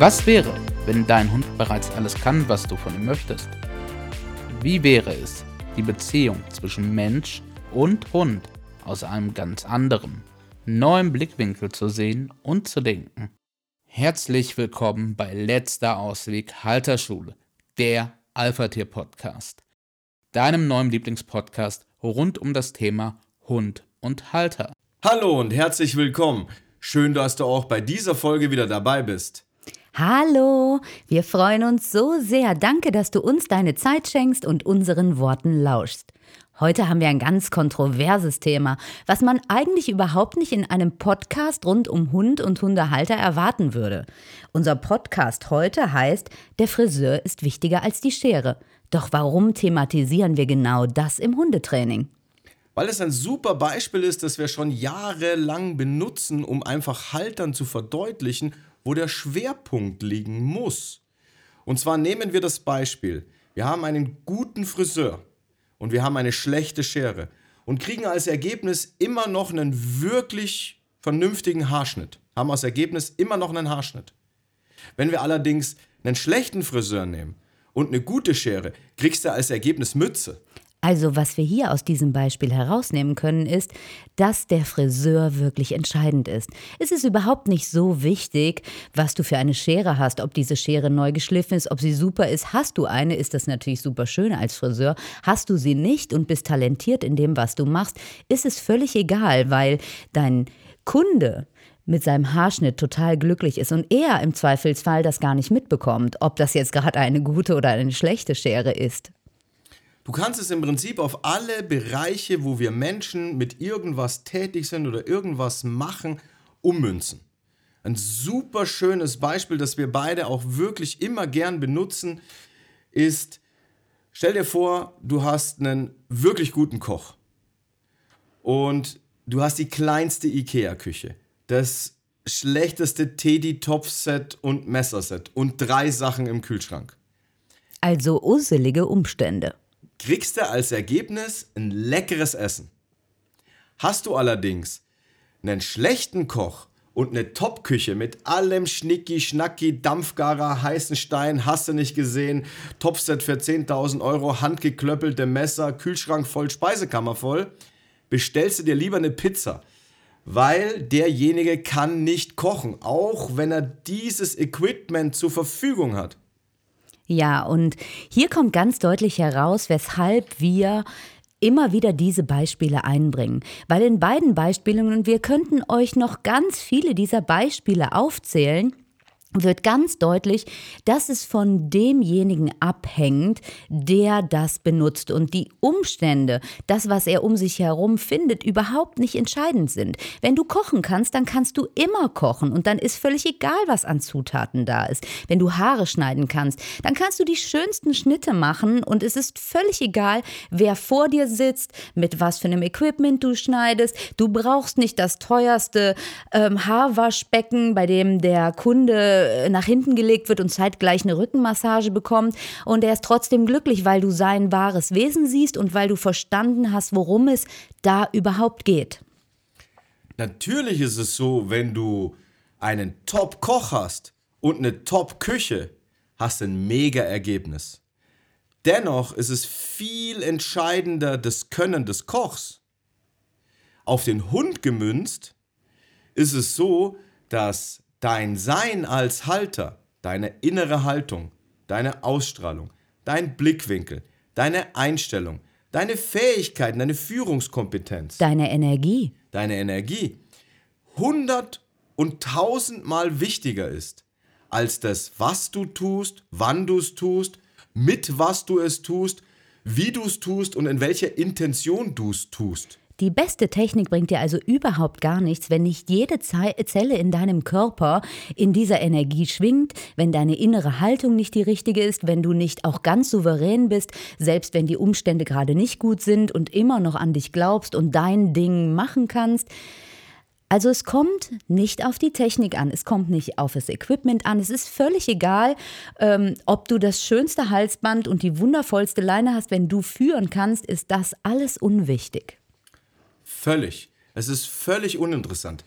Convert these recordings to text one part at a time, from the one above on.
Was wäre, wenn dein Hund bereits alles kann, was du von ihm möchtest? Wie wäre es, die Beziehung zwischen Mensch und Hund aus einem ganz anderen, neuen Blickwinkel zu sehen und zu denken? Herzlich willkommen bei Letzter Ausweg Halterschule, der Alpha-Tier-Podcast, deinem neuen Lieblingspodcast rund um das Thema Hund und Halter. Hallo und herzlich willkommen. Schön, dass du auch bei dieser Folge wieder dabei bist. Hallo, wir freuen uns so sehr. Danke, dass du uns deine Zeit schenkst und unseren Worten lauschst. Heute haben wir ein ganz kontroverses Thema, was man eigentlich überhaupt nicht in einem Podcast rund um Hund und Hundehalter erwarten würde. Unser Podcast heute heißt Der Friseur ist wichtiger als die Schere. Doch warum thematisieren wir genau das im Hundetraining? Weil es ein super Beispiel ist, das wir schon jahrelang benutzen, um einfach Haltern zu verdeutlichen, wo der Schwerpunkt liegen muss. Und zwar nehmen wir das Beispiel. Wir haben einen guten Friseur und wir haben eine schlechte Schere und kriegen als Ergebnis immer noch einen wirklich vernünftigen Haarschnitt. Haben als Ergebnis immer noch einen Haarschnitt. Wenn wir allerdings einen schlechten Friseur nehmen und eine gute Schere, kriegst du als Ergebnis Mütze. Also was wir hier aus diesem Beispiel herausnehmen können, ist, dass der Friseur wirklich entscheidend ist. Es ist überhaupt nicht so wichtig, was du für eine Schere hast, ob diese Schere neu geschliffen ist, ob sie super ist. Hast du eine, ist das natürlich super schön als Friseur. Hast du sie nicht und bist talentiert in dem, was du machst, ist es völlig egal, weil dein Kunde mit seinem Haarschnitt total glücklich ist und er im Zweifelsfall das gar nicht mitbekommt, ob das jetzt gerade eine gute oder eine schlechte Schere ist. Du kannst es im Prinzip auf alle Bereiche, wo wir Menschen mit irgendwas tätig sind oder irgendwas machen, ummünzen. Ein super schönes Beispiel, das wir beide auch wirklich immer gern benutzen, ist, stell dir vor, du hast einen wirklich guten Koch und du hast die kleinste IKEA-Küche, das schlechteste Teddy-Topfset und Messerset und drei Sachen im Kühlschrank. Also uselige Umstände kriegst du als Ergebnis ein leckeres Essen. Hast du allerdings einen schlechten Koch und eine Top-Küche mit allem Schnicki, Schnacki, Dampfgarer, heißen Stein, hast du nicht gesehen, Topset für 10.000 Euro, handgeklöppelte Messer, Kühlschrank voll, Speisekammer voll, bestellst du dir lieber eine Pizza, weil derjenige kann nicht kochen, auch wenn er dieses Equipment zur Verfügung hat. Ja, und hier kommt ganz deutlich heraus, weshalb wir immer wieder diese Beispiele einbringen. Weil in beiden Beispielen, und wir könnten euch noch ganz viele dieser Beispiele aufzählen, wird ganz deutlich, dass es von demjenigen abhängt, der das benutzt und die Umstände, das, was er um sich herum findet, überhaupt nicht entscheidend sind. Wenn du kochen kannst, dann kannst du immer kochen und dann ist völlig egal, was an Zutaten da ist. Wenn du Haare schneiden kannst, dann kannst du die schönsten Schnitte machen und es ist völlig egal, wer vor dir sitzt, mit was für einem Equipment du schneidest. Du brauchst nicht das teuerste ähm, Haarwaschbecken, bei dem der Kunde äh, nach hinten gelegt wird und zeitgleich eine Rückenmassage bekommt. Und er ist trotzdem glücklich, weil du sein wahres Wesen siehst und weil du verstanden hast, worum es da überhaupt geht. Natürlich ist es so, wenn du einen Top-Koch hast und eine Top-Küche, hast du ein mega Ergebnis. Dennoch ist es viel entscheidender das Können des Kochs. Auf den Hund gemünzt ist es so, dass dein Sein als Halter, deine innere Haltung, deine Ausstrahlung, dein Blickwinkel, deine Einstellung, deine Fähigkeiten, deine Führungskompetenz, deine Energie, deine Energie hundert und tausendmal wichtiger ist als das, was du tust, wann du es tust, mit was du es tust, wie du es tust und in welcher Intention du es tust. Die beste Technik bringt dir also überhaupt gar nichts, wenn nicht jede Zelle in deinem Körper in dieser Energie schwingt, wenn deine innere Haltung nicht die richtige ist, wenn du nicht auch ganz souverän bist, selbst wenn die Umstände gerade nicht gut sind und immer noch an dich glaubst und dein Ding machen kannst. Also es kommt nicht auf die Technik an, es kommt nicht auf das Equipment an, es ist völlig egal, ähm, ob du das schönste Halsband und die wundervollste Leine hast, wenn du führen kannst, ist das alles unwichtig. Völlig. Es ist völlig uninteressant.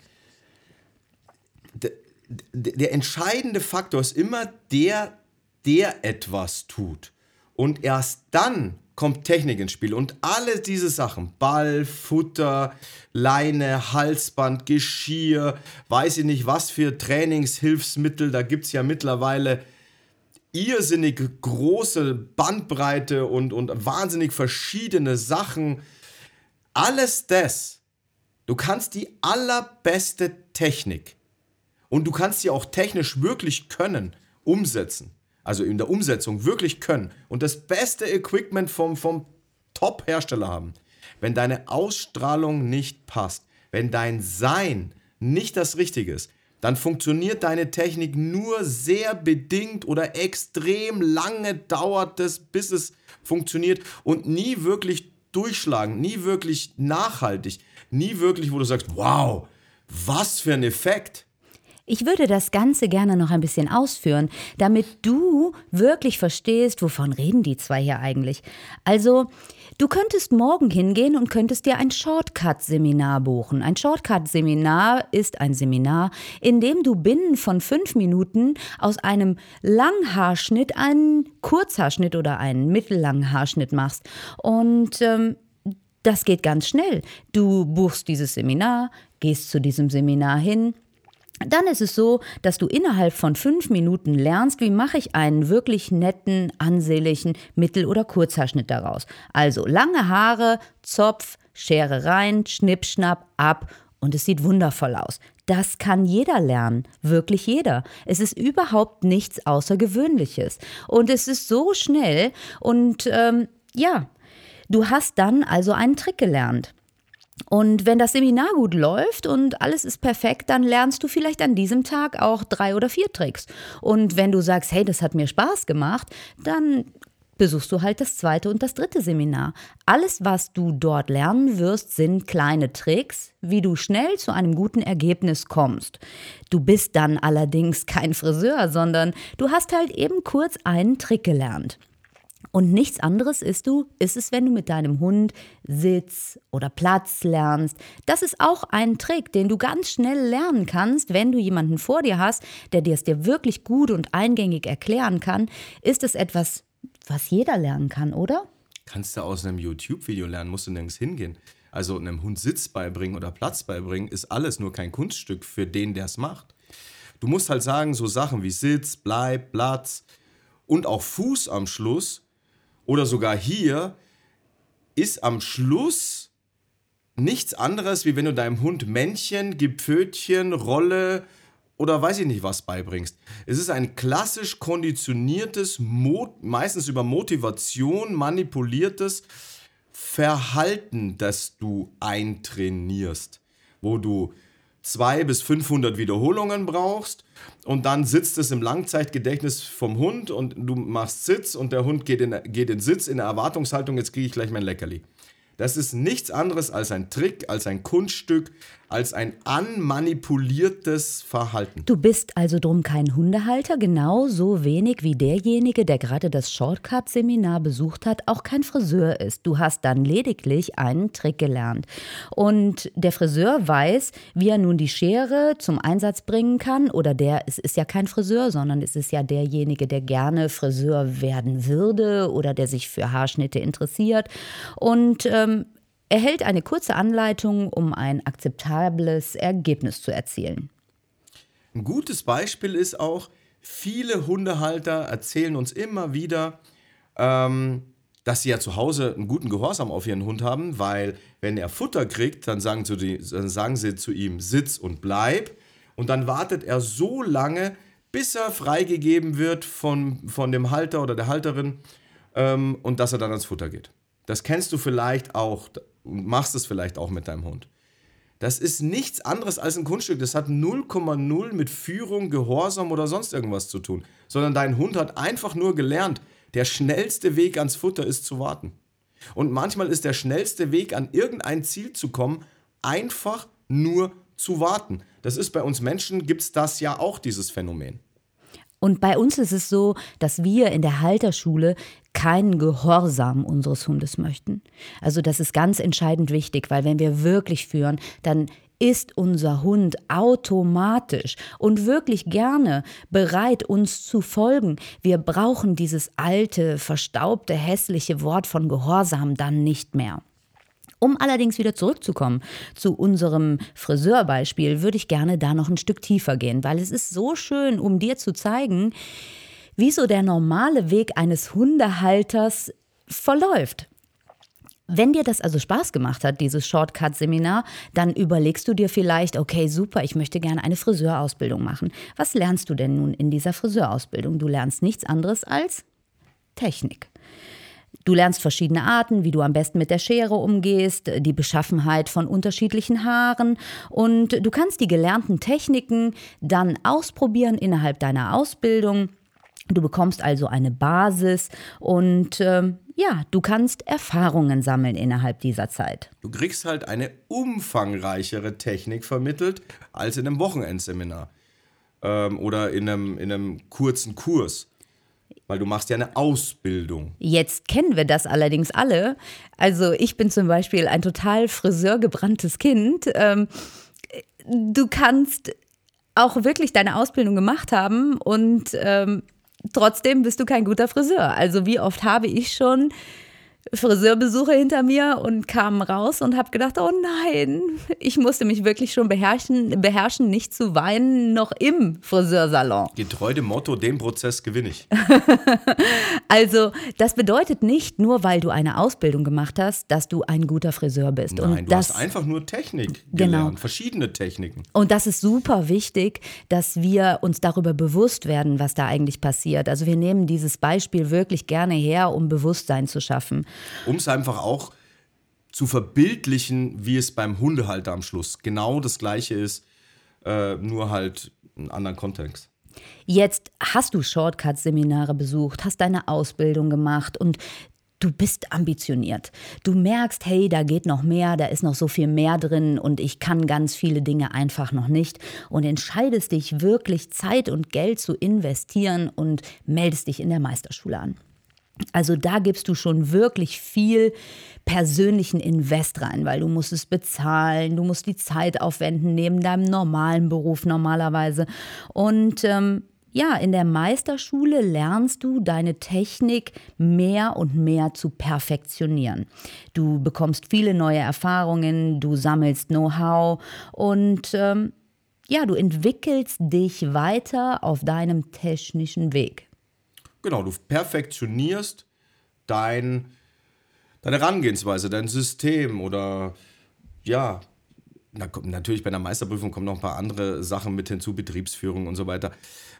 der entscheidende Faktor ist immer der, der etwas tut. Und erst dann kommt Technik ins Spiel. Und alle diese Sachen, Ball, Futter, Leine, Halsband, Geschirr, weiß ich nicht, was für Trainingshilfsmittel, da gibt es ja mittlerweile irrsinnig große Bandbreite und, und wahnsinnig verschiedene Sachen. Alles das, du kannst die allerbeste Technik und du kannst sie auch technisch wirklich können, umsetzen. Also in der Umsetzung wirklich können und das beste Equipment vom, vom Top-Hersteller haben, wenn deine Ausstrahlung nicht passt, wenn dein Sein nicht das Richtige ist, dann funktioniert deine Technik nur sehr bedingt oder extrem lange dauert es, bis es funktioniert und nie wirklich durchschlagen, nie wirklich nachhaltig, nie wirklich, wo du sagst, wow, was für ein Effekt. Ich würde das Ganze gerne noch ein bisschen ausführen, damit du wirklich verstehst, wovon reden die zwei hier eigentlich. Also, du könntest morgen hingehen und könntest dir ein Shortcut-Seminar buchen. Ein Shortcut-Seminar ist ein Seminar, in dem du binnen von fünf Minuten aus einem Langhaarschnitt einen Kurzhaarschnitt oder einen mittellangen Haarschnitt machst. Und ähm, das geht ganz schnell. Du buchst dieses Seminar, gehst zu diesem Seminar hin, dann ist es so, dass du innerhalb von fünf Minuten lernst, wie mache ich einen wirklich netten, ansehnlichen Mittel- oder Kurzhaarschnitt daraus. Also lange Haare, Zopf, Schere rein, Schnipp, Schnapp, ab und es sieht wundervoll aus. Das kann jeder lernen, wirklich jeder. Es ist überhaupt nichts Außergewöhnliches. Und es ist so schnell und ähm, ja, du hast dann also einen Trick gelernt. Und wenn das Seminar gut läuft und alles ist perfekt, dann lernst du vielleicht an diesem Tag auch drei oder vier Tricks. Und wenn du sagst, hey, das hat mir Spaß gemacht, dann besuchst du halt das zweite und das dritte Seminar. Alles, was du dort lernen wirst, sind kleine Tricks, wie du schnell zu einem guten Ergebnis kommst. Du bist dann allerdings kein Friseur, sondern du hast halt eben kurz einen Trick gelernt. Und nichts anderes ist du, ist es, wenn du mit deinem Hund Sitz oder Platz lernst. Das ist auch ein Trick, den du ganz schnell lernen kannst, wenn du jemanden vor dir hast, der dir es dir wirklich gut und eingängig erklären kann. Ist es etwas, was jeder lernen kann, oder? Kannst du aus einem YouTube-Video lernen, musst du nirgends hingehen. Also einem Hund Sitz beibringen oder Platz beibringen, ist alles nur kein Kunststück für den, der es macht. Du musst halt sagen, so Sachen wie Sitz, Bleib, Platz und auch Fuß am Schluss oder sogar hier ist am Schluss nichts anderes, wie wenn du deinem Hund Männchen, Gipfötchen, Rolle oder weiß ich nicht was beibringst. Es ist ein klassisch konditioniertes, meistens über Motivation manipuliertes Verhalten, das du eintrainierst, wo du zwei bis 500 Wiederholungen brauchst und dann sitzt es im Langzeitgedächtnis vom Hund und du machst Sitz und der Hund geht in, geht in Sitz in der Erwartungshaltung, jetzt kriege ich gleich mein Leckerli. Das ist nichts anderes als ein Trick, als ein Kunststück, als ein anmanipuliertes Verhalten. Du bist also drum kein Hundehalter, genauso wenig wie derjenige, der gerade das Shortcut-Seminar besucht hat, auch kein Friseur ist. Du hast dann lediglich einen Trick gelernt. Und der Friseur weiß, wie er nun die Schere zum Einsatz bringen kann. Oder der, es ist ja kein Friseur, sondern es ist ja derjenige, der gerne Friseur werden würde oder der sich für Haarschnitte interessiert. Und ähm, erhält eine kurze Anleitung, um ein akzeptables Ergebnis zu erzielen. Ein gutes Beispiel ist auch, viele Hundehalter erzählen uns immer wieder, ähm, dass sie ja zu Hause einen guten Gehorsam auf ihren Hund haben, weil wenn er Futter kriegt, dann sagen, die, dann sagen sie zu ihm Sitz und bleib und dann wartet er so lange, bis er freigegeben wird von, von dem Halter oder der Halterin ähm, und dass er dann ans Futter geht. Das kennst du vielleicht auch und machst es vielleicht auch mit deinem Hund. Das ist nichts anderes als ein Kunststück. Das hat 0,0 mit Führung, Gehorsam oder sonst irgendwas zu tun. Sondern dein Hund hat einfach nur gelernt, der schnellste Weg ans Futter ist zu warten. Und manchmal ist der schnellste Weg, an irgendein Ziel zu kommen, einfach nur zu warten. Das ist bei uns Menschen, gibt es das ja auch, dieses Phänomen. Und bei uns ist es so, dass wir in der Halterschule keinen Gehorsam unseres Hundes möchten. Also das ist ganz entscheidend wichtig, weil wenn wir wirklich führen, dann ist unser Hund automatisch und wirklich gerne bereit, uns zu folgen. Wir brauchen dieses alte, verstaubte, hässliche Wort von Gehorsam dann nicht mehr. Um allerdings wieder zurückzukommen zu unserem Friseurbeispiel, würde ich gerne da noch ein Stück tiefer gehen, weil es ist so schön, um dir zu zeigen, wie so der normale Weg eines Hundehalters verläuft. Wenn dir das also Spaß gemacht hat, dieses Shortcut-Seminar, dann überlegst du dir vielleicht, okay, super, ich möchte gerne eine Friseurausbildung machen. Was lernst du denn nun in dieser Friseurausbildung? Du lernst nichts anderes als Technik. Du lernst verschiedene Arten, wie du am besten mit der Schere umgehst, die Beschaffenheit von unterschiedlichen Haaren und du kannst die gelernten Techniken dann ausprobieren innerhalb deiner Ausbildung. Du bekommst also eine Basis und äh, ja, du kannst Erfahrungen sammeln innerhalb dieser Zeit. Du kriegst halt eine umfangreichere Technik vermittelt als in einem Wochenendseminar ähm, oder in einem, in einem kurzen Kurs. Weil du machst ja eine Ausbildung. Jetzt kennen wir das allerdings alle. Also ich bin zum Beispiel ein total friseurgebranntes Kind. Ähm, du kannst auch wirklich deine Ausbildung gemacht haben und ähm, trotzdem bist du kein guter Friseur. Also wie oft habe ich schon Friseurbesuche hinter mir und kam raus und habe gedacht, oh nein, ich musste mich wirklich schon beherrschen, beherrschen, nicht zu weinen, noch im Friseursalon. Getreu dem Motto, den Prozess gewinne ich. also das bedeutet nicht nur, weil du eine Ausbildung gemacht hast, dass du ein guter Friseur bist. Nein, und du das, hast einfach nur Technik Genau. gelernt, verschiedene Techniken. Und das ist super wichtig, dass wir uns darüber bewusst werden, was da eigentlich passiert. Also wir nehmen dieses Beispiel wirklich gerne her, um Bewusstsein zu schaffen. Um es einfach auch zu verbildlichen, wie es beim Hundehalter am Schluss genau das gleiche ist, äh, nur halt einen anderen Kontext. Jetzt hast du Shortcut-Seminare besucht, hast deine Ausbildung gemacht und du bist ambitioniert. Du merkst, hey, da geht noch mehr, da ist noch so viel mehr drin und ich kann ganz viele Dinge einfach noch nicht und entscheidest dich wirklich Zeit und Geld zu investieren und meldest dich in der Meisterschule an. Also da gibst du schon wirklich viel persönlichen Invest rein, weil du musst es bezahlen, du musst die Zeit aufwenden neben deinem normalen Beruf normalerweise. Und ähm, ja, in der Meisterschule lernst du deine Technik mehr und mehr zu perfektionieren. Du bekommst viele neue Erfahrungen, du sammelst Know-how und ähm, ja, du entwickelst dich weiter auf deinem technischen Weg. Genau, du perfektionierst dein, deine Herangehensweise, dein System oder ja, na, natürlich bei einer Meisterprüfung kommen noch ein paar andere Sachen mit hinzu, Betriebsführung und so weiter.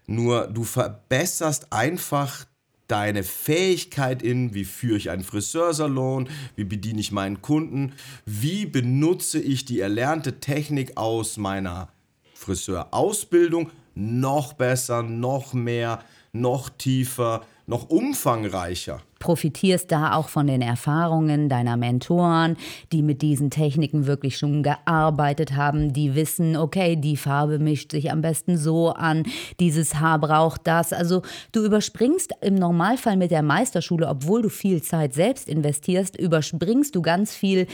Nur du verbesserst einfach deine Fähigkeit in, wie führe ich einen Friseursalon, wie bediene ich meinen Kunden, wie benutze ich die erlernte Technik aus meiner Friseurausbildung noch besser, noch mehr, noch tiefer, noch umfangreicher. profitierst da auch von den Erfahrungen deiner Mentoren, die mit diesen Techniken wirklich schon gearbeitet haben, die wissen, okay, die Farbe mischt sich am besten so an, dieses Haar braucht das. Also du überspringst im Normalfall mit der Meisterschule, obwohl du viel Zeit selbst investierst, überspringst du ganz viel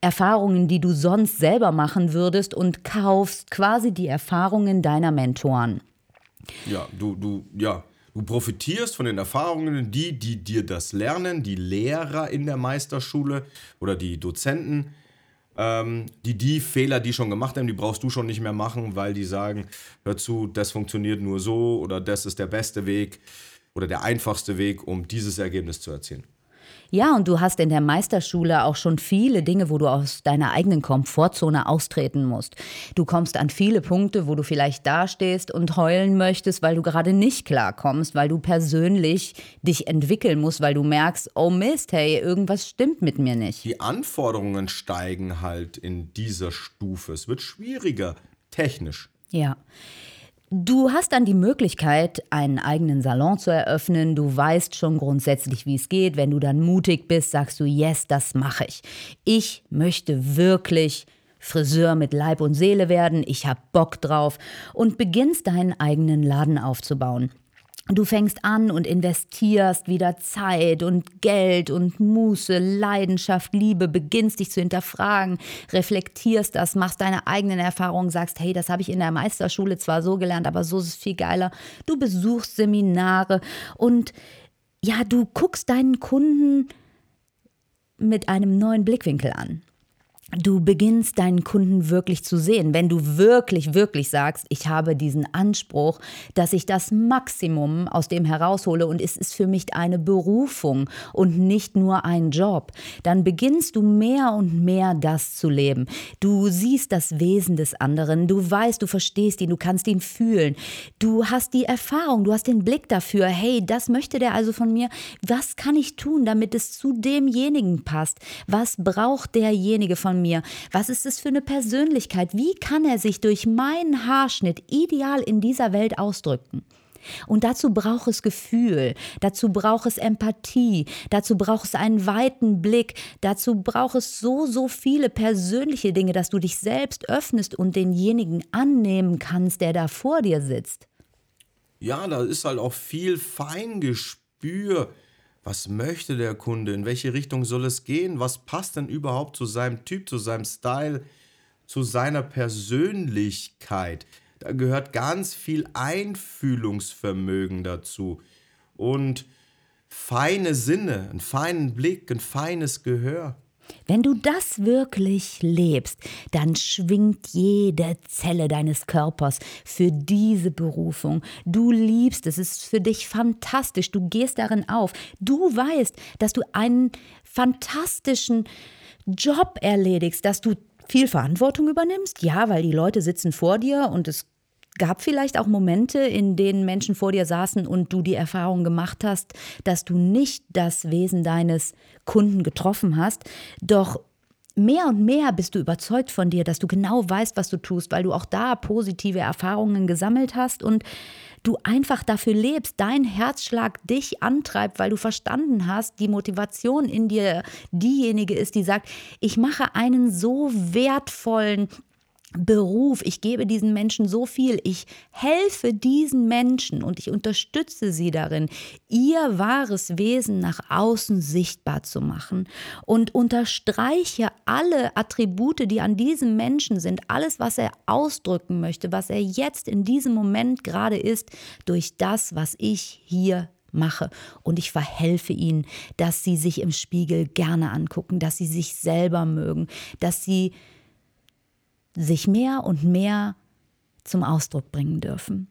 Erfahrungen, die du sonst selber machen würdest und kaufst quasi die Erfahrungen deiner Mentoren. Ja, du, du, ja, du profitierst von den Erfahrungen, die, die dir das lernen, die Lehrer in der Meisterschule oder die Dozenten, ähm, die die Fehler, die schon gemacht haben, die brauchst du schon nicht mehr machen, weil die sagen, hör zu, das funktioniert nur so oder das ist der beste Weg oder der einfachste Weg, um dieses Ergebnis zu erzielen. Ja, und du hast in der Meisterschule auch schon viele Dinge, wo du aus deiner eigenen Komfortzone austreten musst. Du kommst an viele Punkte, wo du vielleicht dastehst und heulen möchtest, weil du gerade nicht klarkommst, weil du persönlich dich entwickeln musst, weil du merkst, oh Mist, hey, irgendwas stimmt mit mir nicht. Die Anforderungen steigen halt in dieser Stufe. Es wird schwieriger, technisch. Ja. Du hast dann die Möglichkeit, einen eigenen Salon zu eröffnen. Du weißt schon grundsätzlich, wie es geht. Wenn du dann mutig bist, sagst du, yes, das mache ich. Ich möchte wirklich Friseur mit Leib und Seele werden. Ich habe Bock drauf und beginnst deinen eigenen Laden aufzubauen. Du fängst an und investierst wieder Zeit und Geld und Muße, Leidenschaft, Liebe, beginnst dich zu hinterfragen, reflektierst das, machst deine eigenen Erfahrungen, sagst, hey, das habe ich in der Meisterschule zwar so gelernt, aber so ist es viel geiler. Du besuchst Seminare und ja, du guckst deinen Kunden mit einem neuen Blickwinkel an du beginnst deinen Kunden wirklich zu sehen. Wenn du wirklich, wirklich sagst, ich habe diesen Anspruch, dass ich das Maximum aus dem heraushole und es ist für mich eine Berufung und nicht nur ein Job, dann beginnst du mehr und mehr das zu leben. Du siehst das Wesen des anderen, du weißt, du verstehst ihn, du kannst ihn fühlen. Du hast die Erfahrung, du hast den Blick dafür, hey, das möchte der also von mir. Was kann ich tun, damit es zu demjenigen passt? Was braucht derjenige von mir? Mir? Was ist es für eine Persönlichkeit? Wie kann er sich durch meinen Haarschnitt ideal in dieser Welt ausdrücken? Und dazu braucht es Gefühl, dazu braucht es Empathie, dazu braucht es einen weiten Blick, dazu braucht es so, so viele persönliche Dinge, dass du dich selbst öffnest und denjenigen annehmen kannst, der da vor dir sitzt. Ja, da ist halt auch viel Feingespür was möchte der Kunde, in welche Richtung soll es gehen, was passt denn überhaupt zu seinem Typ, zu seinem Style, zu seiner Persönlichkeit. Da gehört ganz viel Einfühlungsvermögen dazu und feine Sinne, einen feinen Blick, ein feines Gehör. Wenn du das wirklich lebst, dann schwingt jede Zelle deines Körpers für diese Berufung. Du liebst es, es ist für dich fantastisch, du gehst darin auf. Du weißt, dass du einen fantastischen Job erledigst, dass du viel Verantwortung übernimmst, ja, weil die Leute sitzen vor dir und es gab vielleicht auch Momente, in denen Menschen vor dir saßen und du die Erfahrung gemacht hast, dass du nicht das Wesen deines Kunden getroffen hast. Doch mehr und mehr bist du überzeugt von dir, dass du genau weißt, was du tust, weil du auch da positive Erfahrungen gesammelt hast und du einfach dafür lebst, dein Herzschlag dich antreibt, weil du verstanden hast, die Motivation in dir diejenige ist, die sagt, ich mache einen so wertvollen Beruf, ich gebe diesen Menschen so viel, ich helfe diesen Menschen und ich unterstütze sie darin, ihr wahres Wesen nach außen sichtbar zu machen. Und unterstreiche alle Attribute, die an diesem Menschen sind, alles, was er ausdrücken möchte, was er jetzt in diesem Moment gerade ist, durch das, was ich hier mache. Und ich verhelfe ihnen, dass sie sich im Spiegel gerne angucken, dass sie sich selber mögen, dass sie sich mehr und mehr zum Ausdruck bringen dürfen.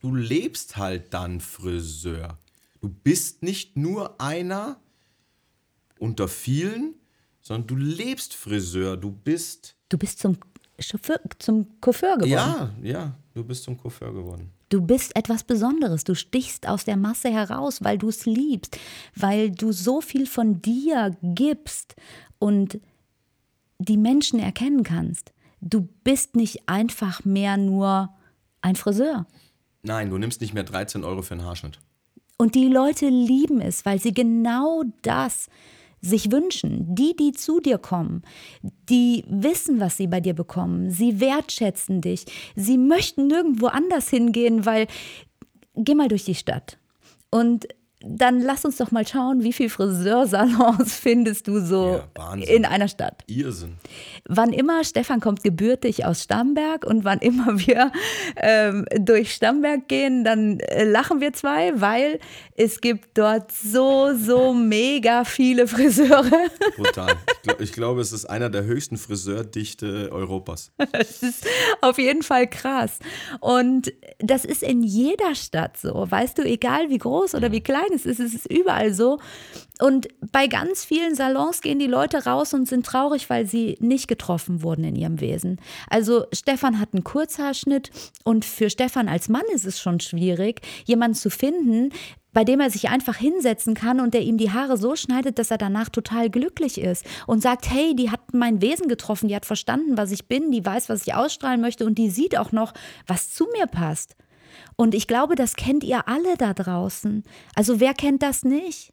Du lebst halt dann Friseur. Du bist nicht nur einer unter vielen, sondern du lebst Friseur. Du bist. Du bist zum Chauffeur, zum Coiffeur geworden. Ja, ja, du bist zum Coiffeur geworden. Du bist etwas Besonderes. Du stichst aus der Masse heraus, weil du es liebst, weil du so viel von dir gibst und die Menschen erkennen kannst du bist nicht einfach mehr nur ein Friseur. Nein, du nimmst nicht mehr 13 Euro für einen Haarschnitt. Und die Leute lieben es, weil sie genau das sich wünschen. Die, die zu dir kommen, die wissen, was sie bei dir bekommen. Sie wertschätzen dich. Sie möchten nirgendwo anders hingehen, weil geh mal durch die Stadt. Und dann lass uns doch mal schauen, wie viele Friseursalons findest du so ja, in einer Stadt? Irrsinn. Wann immer, Stefan kommt gebürtig aus Stamberg und wann immer wir ähm, durch Stamberg gehen, dann äh, lachen wir zwei, weil es gibt dort so, so mega viele Friseure. Brutal. Ich, glaub, ich glaube, es ist einer der höchsten Friseurdichte Europas. Das ist auf jeden Fall krass. Und das ist in jeder Stadt so. Weißt du, egal wie groß oder wie klein es ist, es überall so. Und bei ganz vielen Salons gehen die Leute raus und sind traurig, weil sie nicht getroffen wurden in ihrem Wesen. Also Stefan hat einen Kurzhaarschnitt und für Stefan als Mann ist es schon schwierig, jemanden zu finden, bei dem er sich einfach hinsetzen kann und der ihm die Haare so schneidet, dass er danach total glücklich ist und sagt, hey, die hat mein Wesen getroffen, die hat verstanden, was ich bin, die weiß, was ich ausstrahlen möchte und die sieht auch noch, was zu mir passt. Und ich glaube, das kennt ihr alle da draußen. Also wer kennt das nicht?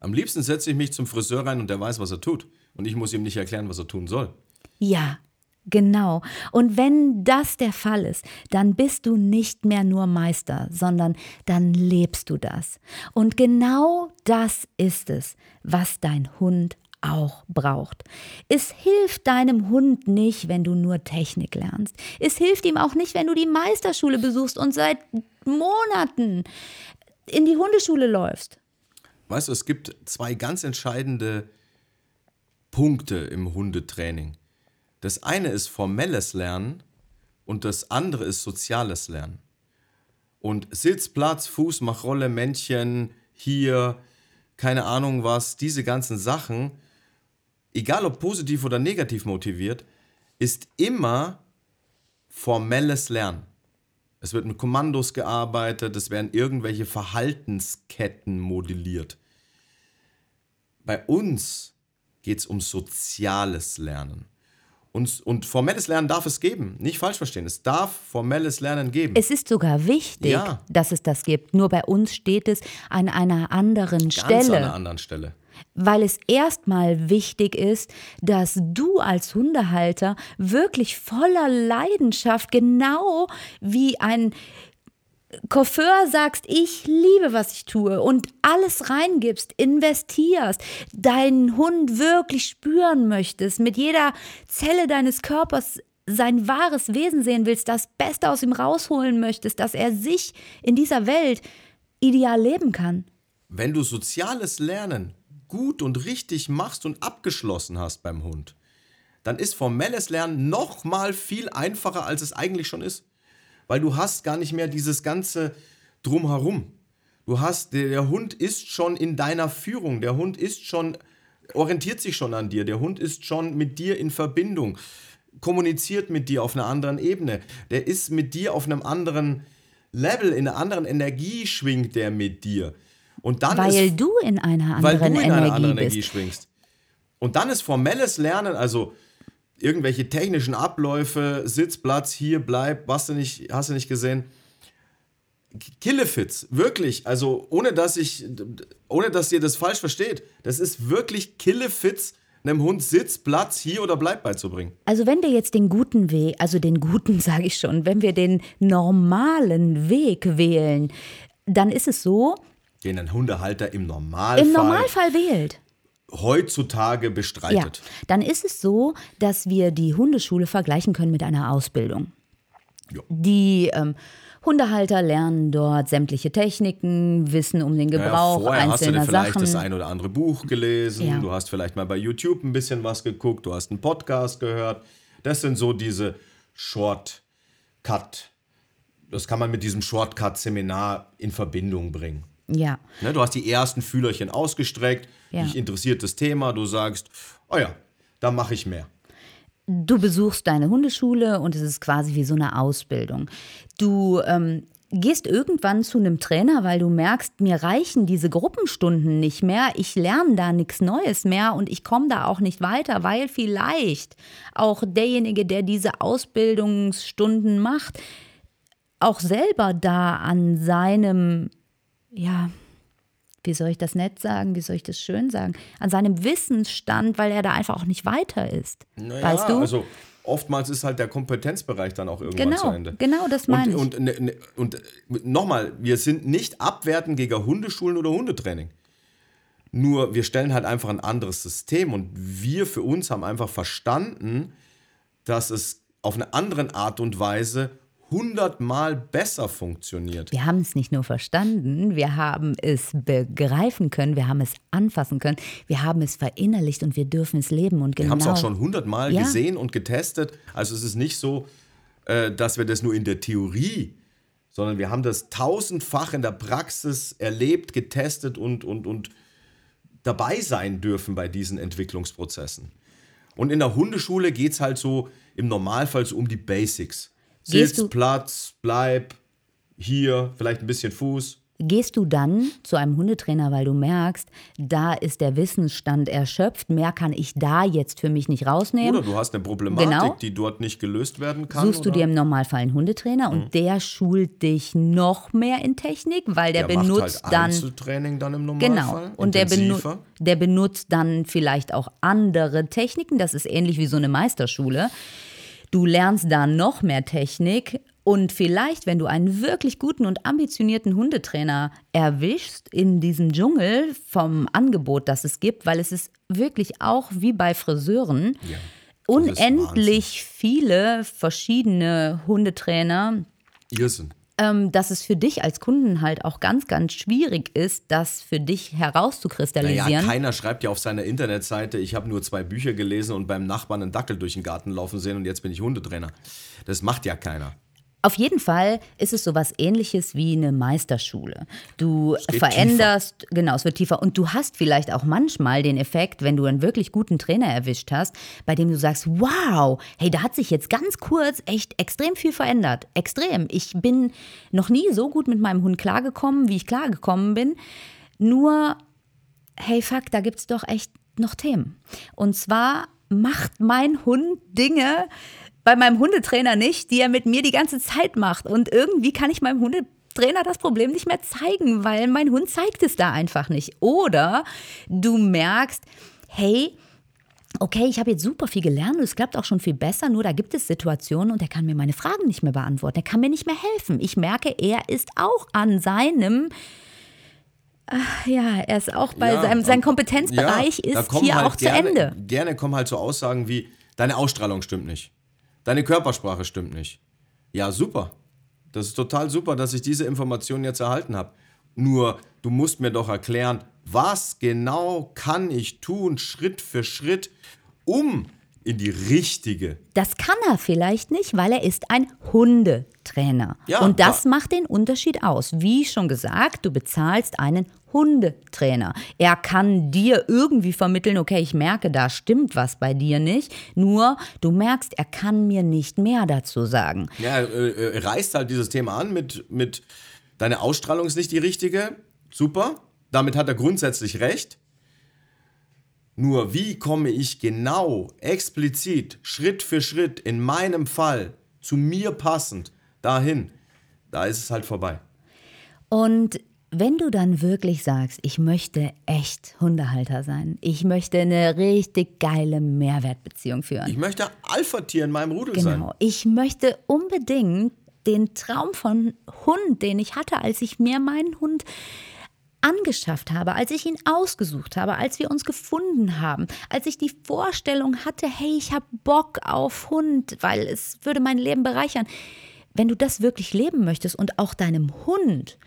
Am liebsten setze ich mich zum Friseur rein und der weiß, was er tut. Und ich muss ihm nicht erklären, was er tun soll. Ja, Genau. Und wenn das der Fall ist, dann bist du nicht mehr nur Meister, sondern dann lebst du das. Und genau das ist es, was dein Hund auch braucht. Es hilft deinem Hund nicht, wenn du nur Technik lernst. Es hilft ihm auch nicht, wenn du die Meisterschule besuchst und seit Monaten in die Hundeschule läufst. Weißt du, es gibt zwei ganz entscheidende Punkte im Hundetraining. Das eine ist formelles Lernen und das andere ist soziales Lernen. Und Sitz, Platz, Fuß, Machrolle, Männchen, hier, keine Ahnung was, diese ganzen Sachen, egal ob positiv oder negativ motiviert, ist immer formelles Lernen. Es wird mit Kommandos gearbeitet, es werden irgendwelche Verhaltensketten modelliert. Bei uns geht es um soziales Lernen. Und, und formelles Lernen darf es geben. Nicht falsch verstehen. Es darf formelles Lernen geben. Es ist sogar wichtig, Ja. dass es das gibt. Nur bei uns steht es an einer anderen Ganz Stelle. an einer anderen Stelle. weil es erstmal wichtig ist, dass du als Hundehalter wirklich voller Leidenschaft, genau wie ein Coiffeur sagst, ich liebe, was ich tue und alles reingibst, investierst, deinen Hund wirklich spüren möchtest, mit jeder Zelle deines Körpers sein wahres Wesen sehen willst, das Beste aus ihm rausholen möchtest, dass er sich in dieser Welt ideal leben kann. Wenn du soziales Lernen gut und richtig machst und abgeschlossen hast beim Hund, dann ist formelles Lernen noch mal viel einfacher, als es eigentlich schon ist. Weil du hast gar nicht mehr dieses ganze Drumherum. Du hast, der, der Hund ist schon in deiner Führung, der Hund ist schon, orientiert sich schon an dir, der Hund ist schon mit dir in Verbindung, kommuniziert mit dir auf einer anderen Ebene, der ist mit dir auf einem anderen Level, in einer anderen Energie schwingt der mit dir. Und dann ist Weil du in einer weil anderen du in Energie einer anderen. Energie schwingst. Und dann ist formelles Lernen, also irgendwelche technischen Abläufe, Sitzplatz, hier bleib, was du nicht, hast du nicht gesehen. Killefits, wirklich, also ohne dass ich, ohne dass ihr das falsch versteht, das ist wirklich Killefits, einem Hund Sitz, Platz, hier oder bleib beizubringen. Also wenn wir jetzt den guten Weg, also den guten sage ich schon, wenn wir den normalen Weg wählen, dann ist es so, Den ein Hundehalter im Normalfall, im Normalfall wählt. Heutzutage Ja, bestreitet. dann ist es so, dass wir die Hundeschule vergleichen können mit einer Ausbildung. Ja. Die ähm, Hundehalter lernen dort sämtliche Techniken, wissen um den Naja, Gebrauch vorher hast du einzelner vielleicht Sachen. das ein oder andere Buch gelesen, Ja. du hast vielleicht mal bei YouTube ein bisschen was geguckt, du hast einen Podcast gehört. Das sind so diese Shortcut. Das kann man mit diesem Shortcut-Seminar in Verbindung bringen. Ja, Ne, du hast die ersten Fühlerchen ausgestreckt, Ja. dich interessiert das Thema, du sagst, oh ja, da mache ich mehr. du besuchst deine Hundeschule und es ist quasi wie so eine Ausbildung. Du ähm, gehst irgendwann zu einem Trainer, weil du merkst, mir reichen diese Gruppenstunden nicht mehr, ich lerne da nichts Neues mehr und ich komme da auch nicht weiter, weil vielleicht auch derjenige, der diese Ausbildungsstunden macht, auch selber da an seinem, ja, wie soll ich das nett sagen, wie soll ich das schön sagen, an seinem Wissensstand, weil er da einfach auch nicht weiter ist. Naja, weißt du? Also oftmals ist halt der Kompetenzbereich dann auch irgendwann zu genau, Ende. genau das meine ich. Und, und, ne, ne, und nochmal, wir sind nicht abwertend gegen Hundeschulen oder Hundetraining. Nur wir stellen halt einfach ein anderes System und wir für uns haben einfach verstanden, dass es auf eine andere Art und Weise hundertmal besser funktioniert. Wir haben es nicht nur verstanden, wir haben es begreifen können, wir haben es anfassen können, wir haben es verinnerlicht und wir dürfen es leben. Und Wir genau, haben es auch schon hundertmal Ja. gesehen und getestet. Also es ist nicht so, äh, dass wir das nur in der Theorie, sondern wir haben das tausendfach in der Praxis erlebt, getestet und, und, und dabei sein dürfen bei diesen Entwicklungsprozessen. Und in der Hundeschule geht es halt so im Normalfall so um die Basics. Sitz, Platz, bleib, hier, vielleicht ein bisschen Fuß. Gehst du dann zu einem Hundetrainer, weil du merkst, da ist der Wissensstand erschöpft, mehr kann ich da jetzt für mich nicht rausnehmen. Oder du hast eine Problematik, Genau. die dort nicht gelöst werden kann. Suchst du oder? dir im Normalfall einen Hundetrainer und der schult dich noch mehr in Technik, weil der, der benutzt macht halt dann Einzeltraining dann im Normalfall. Genau. Und der, benu der benutzt dann vielleicht auch andere Techniken. Das ist ähnlich wie so eine Meisterschule. Du lernst da noch mehr Technik und vielleicht, wenn du einen wirklich guten und ambitionierten Hundetrainer erwischst in diesem Dschungel vom Angebot, das es gibt, weil es ist wirklich auch wie bei Friseuren Ja, unendlich viele verschiedene Hundetrainer, Irrsinn. Ähm, dass es für dich als Kunden halt auch ganz, ganz schwierig ist, das für dich herauszukristallisieren. Naja, keiner schreibt ja auf seiner Internetseite, ich habe nur zwei Bücher gelesen und beim Nachbarn einen Dackel durch den Garten laufen sehen und jetzt bin ich Hundetrainer. Das macht ja keiner. Auf jeden Fall ist es sowas ähnliches wie eine Meisterschule. Du veränderst, genau, es wird tiefer. Und du hast vielleicht auch manchmal den Effekt, wenn du einen wirklich guten Trainer erwischt hast, bei dem du sagst, wow, hey, da hat sich jetzt ganz kurz echt extrem viel verändert. Extrem. Ich bin noch nie so gut mit meinem Hund klargekommen, wie ich klargekommen bin. Nur, hey, fuck, da gibt es doch echt noch Themen. Und zwar macht mein Hund Dinge bei meinem Hundetrainer nicht, die er mit mir die ganze Zeit macht. Und irgendwie kann ich meinem Hundetrainer das Problem nicht mehr zeigen, weil mein Hund zeigt es da einfach nicht. Oder du merkst, hey, okay, ich habe jetzt super viel gelernt und es klappt auch schon viel besser, nur da gibt es Situationen und er kann mir meine Fragen nicht mehr beantworten, er kann mir nicht mehr helfen. Ich merke, er ist auch an seinem Ach, ja, er ist auch bei Ja, seinem sein Kompetenzbereich ja, ist hier halt auch gerne, zu Ende. Gerne kommen halt so Aussagen wie, deine Ausstrahlung stimmt nicht. Deine Körpersprache stimmt nicht. Ja, super. Das ist total super, dass ich diese Information jetzt erhalten habe. Nur, du musst mir doch erklären, was genau kann ich tun, Schritt für Schritt, um in die richtige. Das kann er vielleicht nicht, weil er ist ein Hundetrainer. Ja, und das da- macht den Unterschied aus. Wie schon gesagt, du bezahlst einen Hundetrainer. Er kann dir irgendwie vermitteln, okay, ich merke, da stimmt was bei dir nicht. Nur du merkst, er kann mir nicht mehr dazu sagen. Ja, äh, äh, reißt halt dieses Thema an mit, mit, deine Ausstrahlung ist nicht die richtige. Super. Damit hat er grundsätzlich recht. Nur wie komme ich genau, explizit, Schritt für Schritt, in meinem Fall, zu mir passend, dahin? Da ist es halt vorbei. Und wenn du dann wirklich sagst, ich möchte echt Hundehalter sein, ich möchte eine richtig geile Mehrwertbeziehung führen. Ich möchte Alpha-Tier in meinem Rudel sein. Genau. Ich möchte unbedingt den Traum von Hund, den ich hatte, als ich mir meinen Hund angeschafft habe, als ich ihn ausgesucht habe, als wir uns gefunden haben, als ich die Vorstellung hatte, hey, ich habe Bock auf Hund, weil es würde mein Leben bereichern. Wenn du das wirklich leben möchtest und auch deinem Hund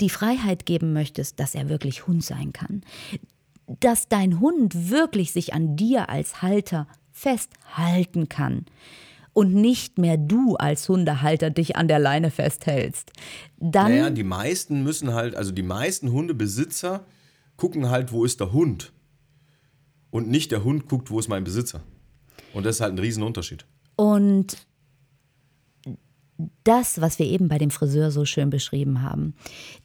die Freiheit geben möchtest, dass er wirklich Hund sein kann, dass dein Hund wirklich sich an dir als Halter festhalten kann und nicht mehr du als Hundehalter dich an der Leine festhältst, dann Naja, die meisten müssen halt, also die meisten Hundebesitzer gucken halt, wo ist der Hund. Und nicht der Hund guckt, wo ist mein Besitzer. Und das ist halt ein Riesenunterschied. und das, was wir eben bei dem Friseur so schön beschrieben haben,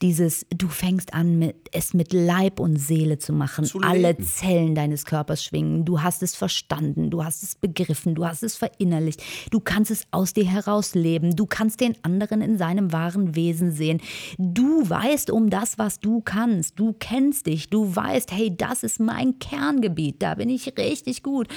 dieses, du fängst an, mit, es mit Leib und Seele zu machen, Zu alle. Zellen deines Körpers schwingen, du hast es verstanden, du hast es begriffen, du hast es verinnerlicht, du kannst es aus dir heraus leben, du kannst den anderen in seinem wahren Wesen sehen, du weißt um das, was du kannst, du kennst dich, du weißt, hey, das ist mein Kerngebiet, da bin ich richtig gut.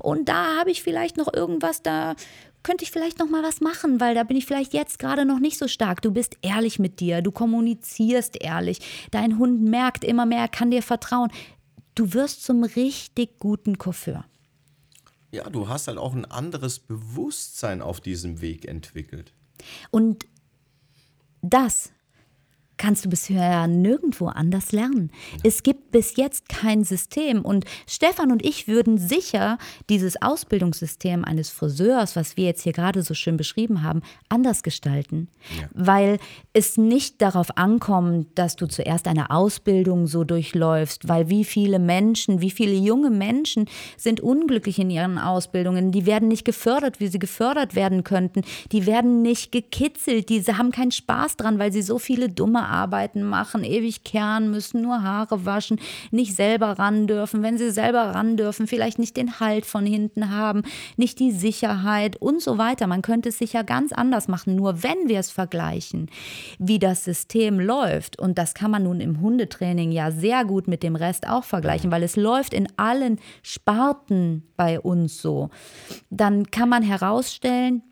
Und da habe ich vielleicht noch irgendwas, da könnte ich vielleicht noch mal was machen, weil da bin ich vielleicht jetzt gerade noch nicht so stark. Du bist ehrlich mit dir, du kommunizierst ehrlich. Dein Hund merkt immer mehr, er kann dir vertrauen. Du wirst zum richtig guten Coiffeur. Ja, du hast halt auch ein anderes Bewusstsein auf diesem Weg entwickelt. Und das kannst du bisher nirgendwo anders lernen. Es gibt bis jetzt kein System. Und Stefan und ich würden sicher dieses Ausbildungssystem eines Friseurs, was wir jetzt hier gerade so schön beschrieben haben, anders gestalten, weil es nicht darauf ankommt, dass du zuerst eine Ausbildung so durchläufst, weil wie viele Menschen, wie viele junge Menschen sind unglücklich in ihren Ausbildungen, die werden nicht gefördert, wie sie gefördert werden könnten, die werden nicht gekitzelt, diese haben keinen Spaß dran, weil sie so viele dumme Arbeiten machen, ewig kehren müssen, nur Haare waschen, nicht selber ran dürfen. Wenn sie selber ran dürfen, vielleicht nicht den Halt von hinten haben, nicht die Sicherheit und so weiter. Man könnte es sicher ganz anders machen. Nur wenn wir es vergleichen, wie das System läuft, und das kann man nun im Hundetraining ja sehr gut mit dem Rest auch vergleichen, weil es läuft in allen Sparten bei uns so, dann kann man herausstellen,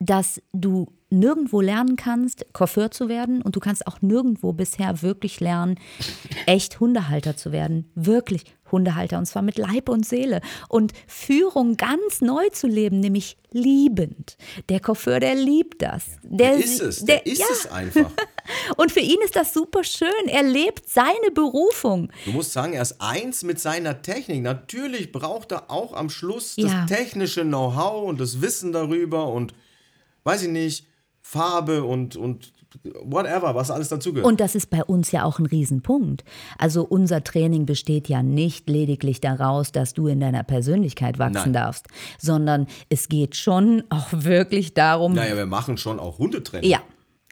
dass du nirgendwo lernen kannst, Coiffeur zu werden und du kannst auch nirgendwo bisher wirklich lernen, echt Hundehalter zu werden. Wirklich Hundehalter und zwar mit Leib und Seele und Führung ganz neu zu leben, nämlich liebend. Der Coiffeur, der liebt das. Der, der ist es, der, der ist ja. es einfach. Und für ihn ist das super schön. Er lebt seine Berufung. Du musst sagen, er ist eins mit seiner Technik. Natürlich braucht er auch am Schluss das ja. technische Know-how und das Wissen darüber und weiß ich nicht, Farbe und, und whatever, was alles dazugehört. Und das ist bei uns ja auch ein Riesenpunkt. Also unser Training besteht ja nicht lediglich daraus, dass du in deiner Persönlichkeit wachsen Nein. darfst, sondern es geht schon auch wirklich darum. Naja, wir machen schon auch Hundetraining. Ja,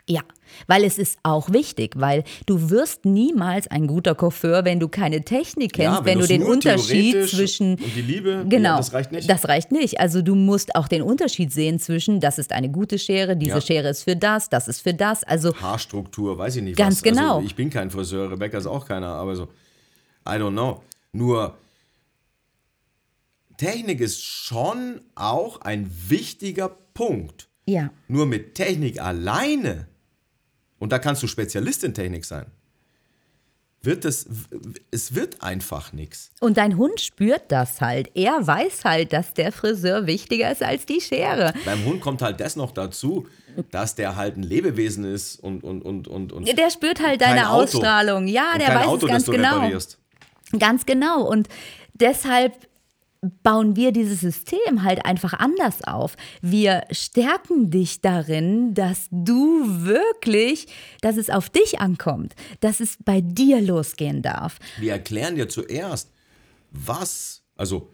ja, weil es ist auch wichtig, weil du wirst niemals ein guter Coiffeur, wenn du keine Technik kennst, ja, wenn, wenn du den Unterschied zwischen und die Liebe, genau, ja, das reicht nicht. Das reicht nicht. Also du musst auch den Unterschied sehen zwischen, das ist eine gute Schere, diese ja. Schere ist für das, das ist für das. Also Haarstruktur, weiß ich nicht. Ganz was. genau. Also ich bin kein Friseur, Rebecca ist auch keiner, aber so, I don't know. Nur Technik ist schon auch ein wichtiger Punkt. Ja. Nur mit Technik alleine und da kannst du Spezialist in Technik sein, wird es, es wird einfach nichts. Und dein Hund spürt das halt. Er weiß halt, dass der Friseur wichtiger ist als die Schere. Beim Hund kommt halt das noch dazu, dass der halt ein Lebewesen ist und und und und, und der spürt halt deine Ausstrahlung. Ja, der weiß Auto, es ganz genau. Reparierst. Ganz genau und deshalb bauen wir dieses System halt einfach anders auf. Wir stärken dich darin, dass du wirklich, dass es auf dich ankommt, dass es bei dir losgehen darf. Wir erklären dir zuerst, was, also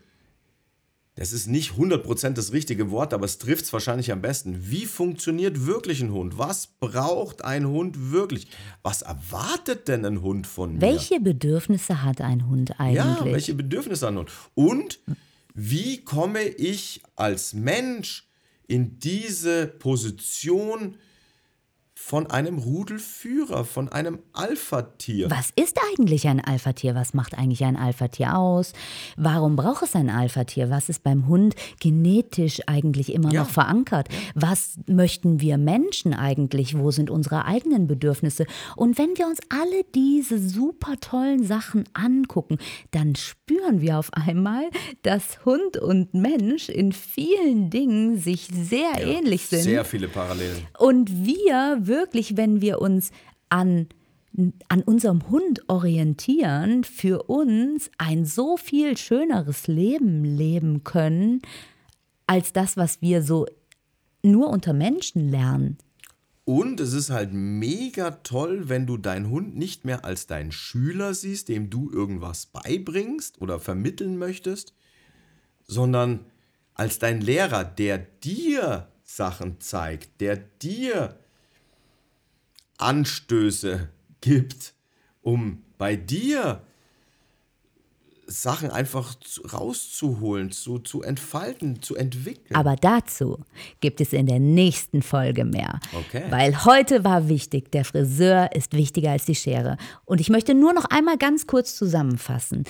das ist nicht 100% das richtige Wort, aber es trifft es wahrscheinlich am besten. Wie funktioniert wirklich ein Hund? Was braucht ein Hund wirklich? Was erwartet denn ein Hund von mir? Welche Bedürfnisse hat ein Hund eigentlich? Ja, welche Bedürfnisse hat ein Hund? Und wie komme ich als Mensch in diese Position, von einem Rudelführer, von einem Alpha-Tier. Was ist eigentlich ein Alpha-Tier? Was macht eigentlich ein Alpha-Tier aus? Warum braucht es ein Alpha-Tier? Was ist beim Hund genetisch eigentlich immer ja. noch verankert? Was möchten wir Menschen eigentlich? Wo sind unsere eigenen Bedürfnisse? Und wenn wir uns alle diese super tollen Sachen angucken, dann spüren wir auf einmal, dass Hund und Mensch in vielen Dingen sich sehr ja, ähnlich sind. Sehr viele Parallelen. Und wir wirklich, wenn wir uns an an unserem Hund orientieren, für uns ein so viel schöneres Leben leben können, als das, was wir so nur unter Menschen lernen. Und es ist halt mega toll, wenn du deinen Hund nicht mehr als deinen Schüler siehst, dem du irgendwas beibringst oder vermitteln möchtest, sondern als dein Lehrer, der dir Sachen zeigt, der dir Anstöße gibt, um bei dir Sachen einfach rauszuholen, zu, zu entfalten, zu entwickeln. Aber dazu gibt es in der nächsten Folge mehr. Okay. Weil heute war wichtig, der Friseur ist wichtiger als die Schere. Und ich möchte nur noch einmal ganz kurz zusammenfassen.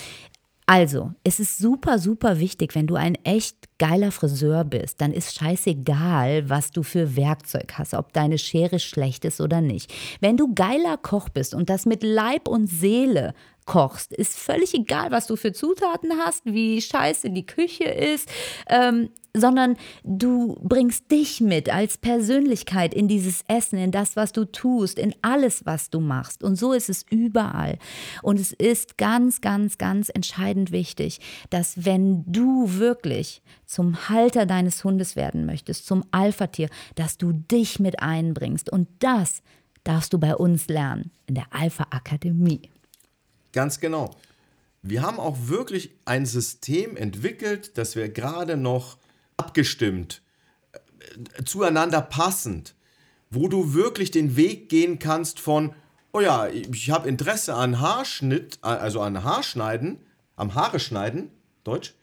Also, es ist super, super wichtig, wenn du ein echt geiler Friseur bist, dann ist scheißegal, was du für Werkzeug hast, ob deine Schere schlecht ist oder nicht. Wenn du geiler Koch bist und das mit Leib und Seele kochst, ist völlig egal, was du für Zutaten hast, wie scheiße die Küche ist. Ähm, sondern du bringst dich mit als Persönlichkeit in dieses Essen, in das, was du tust, in alles, was du machst. Und so ist es überall. Und es ist ganz, ganz, ganz entscheidend wichtig, dass wenn du wirklich zum Halter deines Hundes werden möchtest, zum Alpha-Tier, dass du dich mit einbringst. Und das darfst du bei uns lernen, in der Alpha-Akademie. Ganz genau. Wir haben auch wirklich ein System entwickelt, das wir gerade noch abgestimmt, äh, zueinander passend, wo du wirklich den Weg gehen kannst von, oh ja, ich habe Interesse an Haarschnitt, also an Haarschneiden, am Haare schneiden, Deutsch,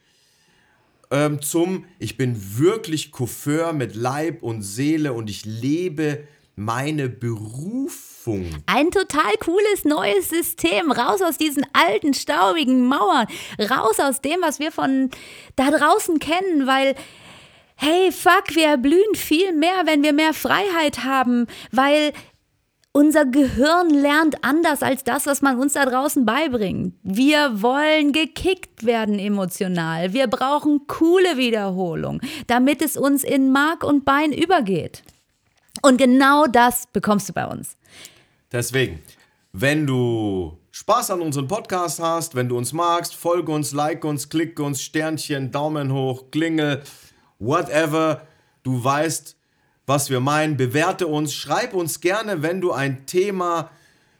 ähm, zum, ich bin wirklich Coiffeur mit Leib und Seele und ich lebe meine Berufung. Ein total cooles neues System. Raus aus diesen alten, staubigen Mauern. Raus aus dem, was wir von da draußen kennen, weil hey, fuck, wir erblühen viel mehr, wenn wir mehr Freiheit haben, weil unser Gehirn lernt anders als das, was man uns da draußen beibringt. Wir wollen gekickt werden emotional. Wir brauchen coole Wiederholung, damit es uns in Mark und Bein übergeht. Und genau das bekommst du bei uns. Deswegen, wenn du Spaß an unserem Podcast hast, wenn du uns magst, folge uns, like uns, klick uns, Sternchen, Daumen hoch, Klingel, whatever. Du weißt, was wir meinen. Bewerte uns, schreib uns gerne, wenn du ein Thema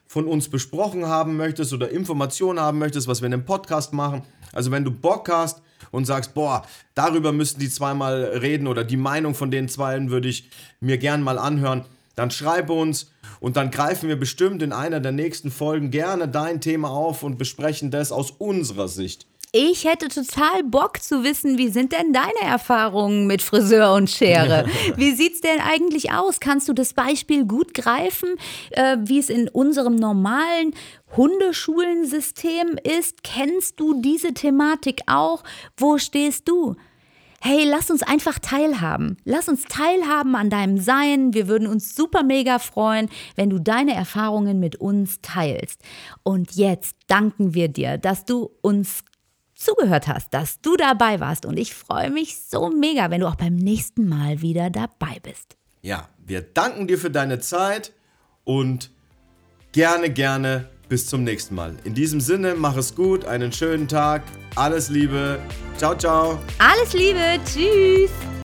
von uns besprochen haben möchtest oder Informationen haben möchtest, was wir in einem Podcast machen. Also wenn du Bock hast und sagst, boah, darüber müssten die zweimal reden oder die Meinung von den zweien würde ich mir gern mal anhören, dann schreibe uns und dann greifen wir bestimmt in einer der nächsten Folgen gerne dein Thema auf und besprechen das aus unserer Sicht. Ich hätte total Bock zu wissen, wie sind denn deine Erfahrungen mit Friseur und Schere? Wie sieht's denn eigentlich aus? Kannst du das Beispiel gut greifen, äh, wie es in unserem normalen Hundeschulensystem ist? Kennst du diese Thematik auch? Wo stehst du? Hey, lass uns einfach teilhaben. Lass uns teilhaben an deinem Sein. Wir würden uns super mega freuen, wenn du deine Erfahrungen mit uns teilst. Und jetzt danken wir dir, dass du uns zugehört hast, dass du dabei warst. Und ich freue mich so mega, wenn du auch beim nächsten Mal wieder dabei bist. Ja, wir danken dir für deine Zeit und gerne, gerne bis zum nächsten Mal. In diesem Sinne, mach es gut, einen schönen Tag, alles Liebe, ciao, ciao. Alles Liebe, tschüss.